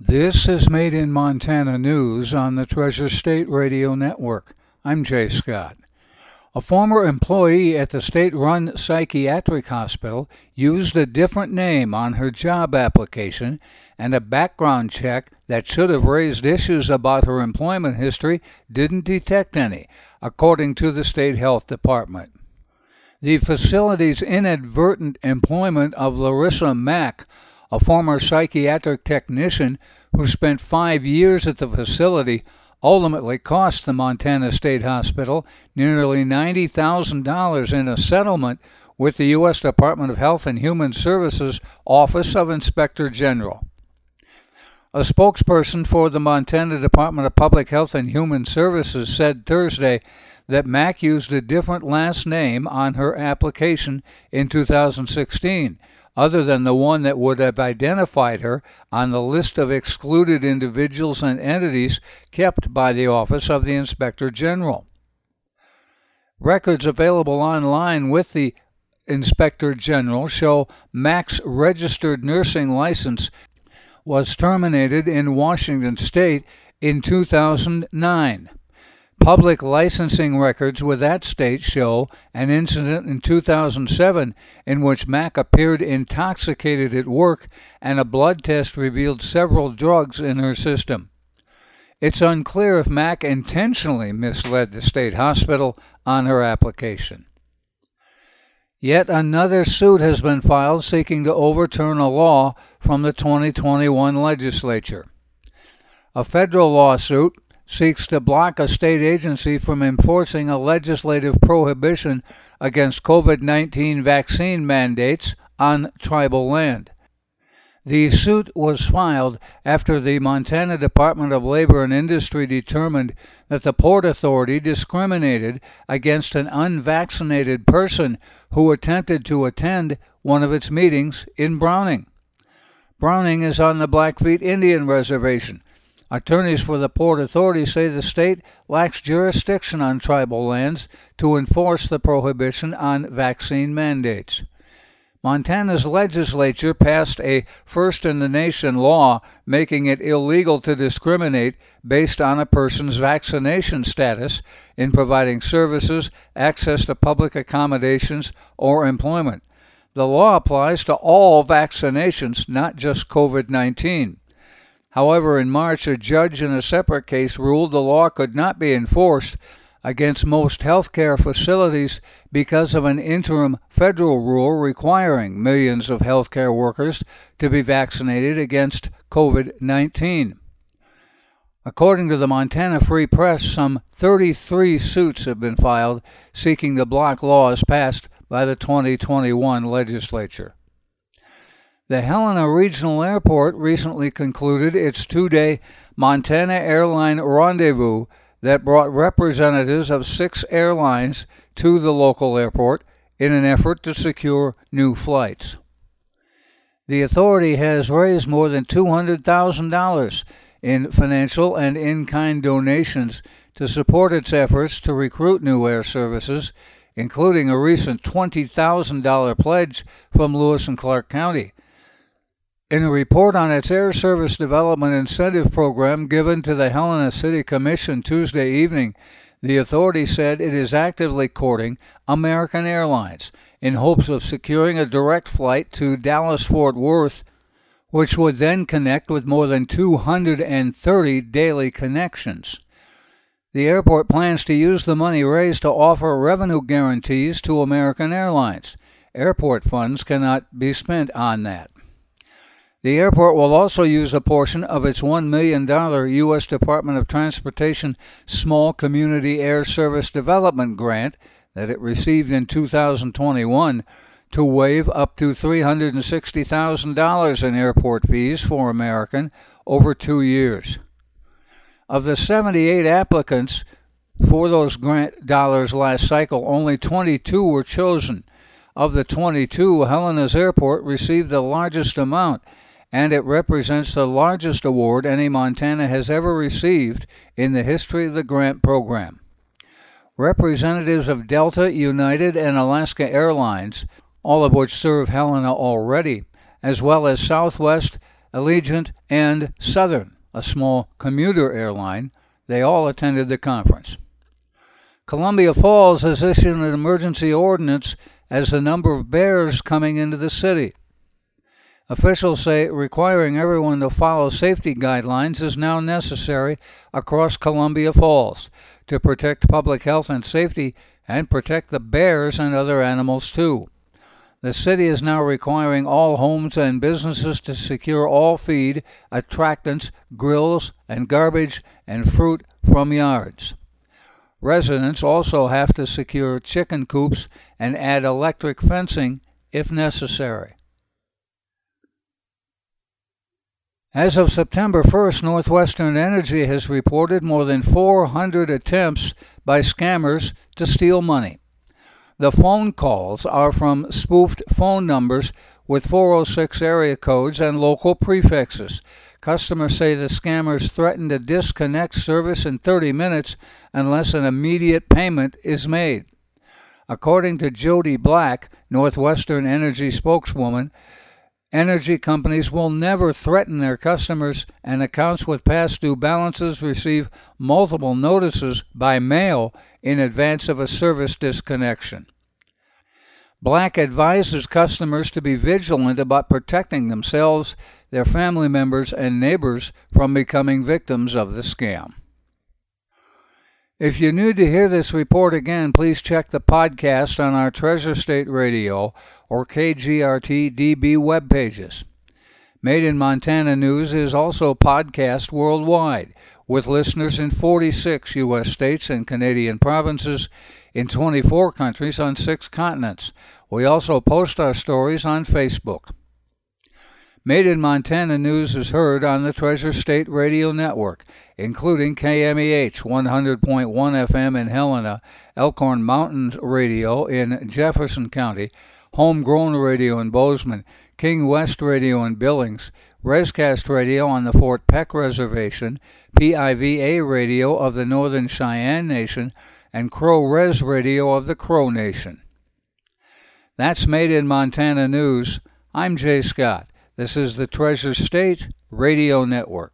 This is Made in Montana News on the Treasure State Radio Network. I'm Jay Scott. A former employee at the state run psychiatric hospital used a different name on her job application, and a background check that should have raised issues about her employment history didn't detect any, according to the state health department. The facility's inadvertent employment of Larissa Mack a former psychiatric technician who spent five years at the facility ultimately cost the Montana State Hospital nearly $90,000 in a settlement with the U.S. Department of Health and Human Services Office of Inspector General. A spokesperson for the Montana Department of Public Health and Human Services said Thursday that Mack used a different last name on her application in 2016 other than the one that would have identified her on the list of excluded individuals and entities kept by the Office of the Inspector General. Records available online with the Inspector General show Mack's registered nursing license was terminated in Washington state in 2009. Public licensing records with that state show an incident in 2007 in which Mack appeared intoxicated at work and a blood test revealed several drugs in her system. It's unclear if Mack intentionally misled the state hospital on her application. Yet another suit has been filed seeking to overturn a law from the 2021 legislature. A federal lawsuit seeks to block a state agency from enforcing a legislative prohibition against COVID 19 vaccine mandates on tribal land. The suit was filed after the Montana Department of Labor and Industry determined that the Port Authority discriminated against an unvaccinated person who attempted to attend one of its meetings in Browning. Browning is on the Blackfeet Indian Reservation, Attorneys for the Port Authority say the state lacks jurisdiction on tribal lands to enforce the prohibition on vaccine mandates. Montana's legislature passed a first in the nation law making it illegal to discriminate based on a person's vaccination status in providing services, access to public accommodations, or employment. The law applies to all vaccinations, not just COVID 19. However, in March, a judge in a separate case ruled the law could not be enforced against most healthcare facilities because of an interim federal rule requiring millions of healthcare workers to be vaccinated against COVID 19. According to the Montana Free Press, some 33 suits have been filed seeking to block laws passed by the 2021 legislature. The Helena Regional Airport recently concluded its two day Montana Airline Rendezvous that brought representatives of six airlines to the local airport in an effort to secure new flights. The authority has raised more than $200,000 in financial and in kind donations to support its efforts to recruit new air services, including a recent $20,000 pledge from Lewis and Clark County in a report on its Air Service Development Incentive Program given to the Helena City Commission Tuesday evening, the authority said it is actively courting American Airlines in hopes of securing a direct flight to Dallas Fort Worth, which would then connect with more than 230 daily connections. The airport plans to use the money raised to offer revenue guarantees to American Airlines. Airport funds cannot be spent on that. The airport will also use a portion of its $1 million U.S. Department of Transportation Small Community Air Service Development Grant that it received in 2021 to waive up to $360,000 in airport fees for American over two years. Of the 78 applicants for those grant dollars last cycle, only 22 were chosen. Of the 22, Helena's Airport received the largest amount and it represents the largest award any Montana has ever received in the history of the grant program. Representatives of Delta, United, and Alaska Airlines, all of which serve Helena already, as well as Southwest, Allegiant, and Southern, a small commuter airline. They all attended the conference. Columbia Falls has issued an emergency ordinance as the number of bears coming into the city. Officials say requiring everyone to follow safety guidelines is now necessary across Columbia Falls to protect public health and safety and protect the bears and other animals too. The city is now requiring all homes and businesses to secure all feed, attractants, grills, and garbage and fruit from yards. Residents also have to secure chicken coops and add electric fencing if necessary. As of September 1st, Northwestern Energy has reported more than 400 attempts by scammers to steal money. The phone calls are from spoofed phone numbers with 406 area codes and local prefixes. Customers say the scammers threaten to disconnect service in 30 minutes unless an immediate payment is made. According to Jo Dee Black, Northwestern Energy spokeswoman, Energy companies will never threaten their customers, and accounts with past due balances receive multiple notices by mail in advance of a service disconnection. Black advises customers to be vigilant about protecting themselves, their family members, and neighbors from becoming victims of the scam. If you need to hear this report again, please check the podcast on our Treasure State Radio or KGRT DB web pages. Made in Montana News is also podcast worldwide, with listeners in 46 U.S. states and Canadian provinces, in 24 countries on six continents. We also post our stories on Facebook. Made in Montana News is heard on the Treasure State Radio Network, including KMEH 100.1 FM in Helena, Elkhorn Mountains Radio in Jefferson County, Homegrown Radio in Bozeman, King West Radio in Billings, Rescast Radio on the Fort Peck Reservation, PIVA Radio of the Northern Cheyenne Nation, and Crow Res Radio of the Crow Nation. That's Made in Montana News. I'm Jay Scott. This is the Treasure State Radio Network.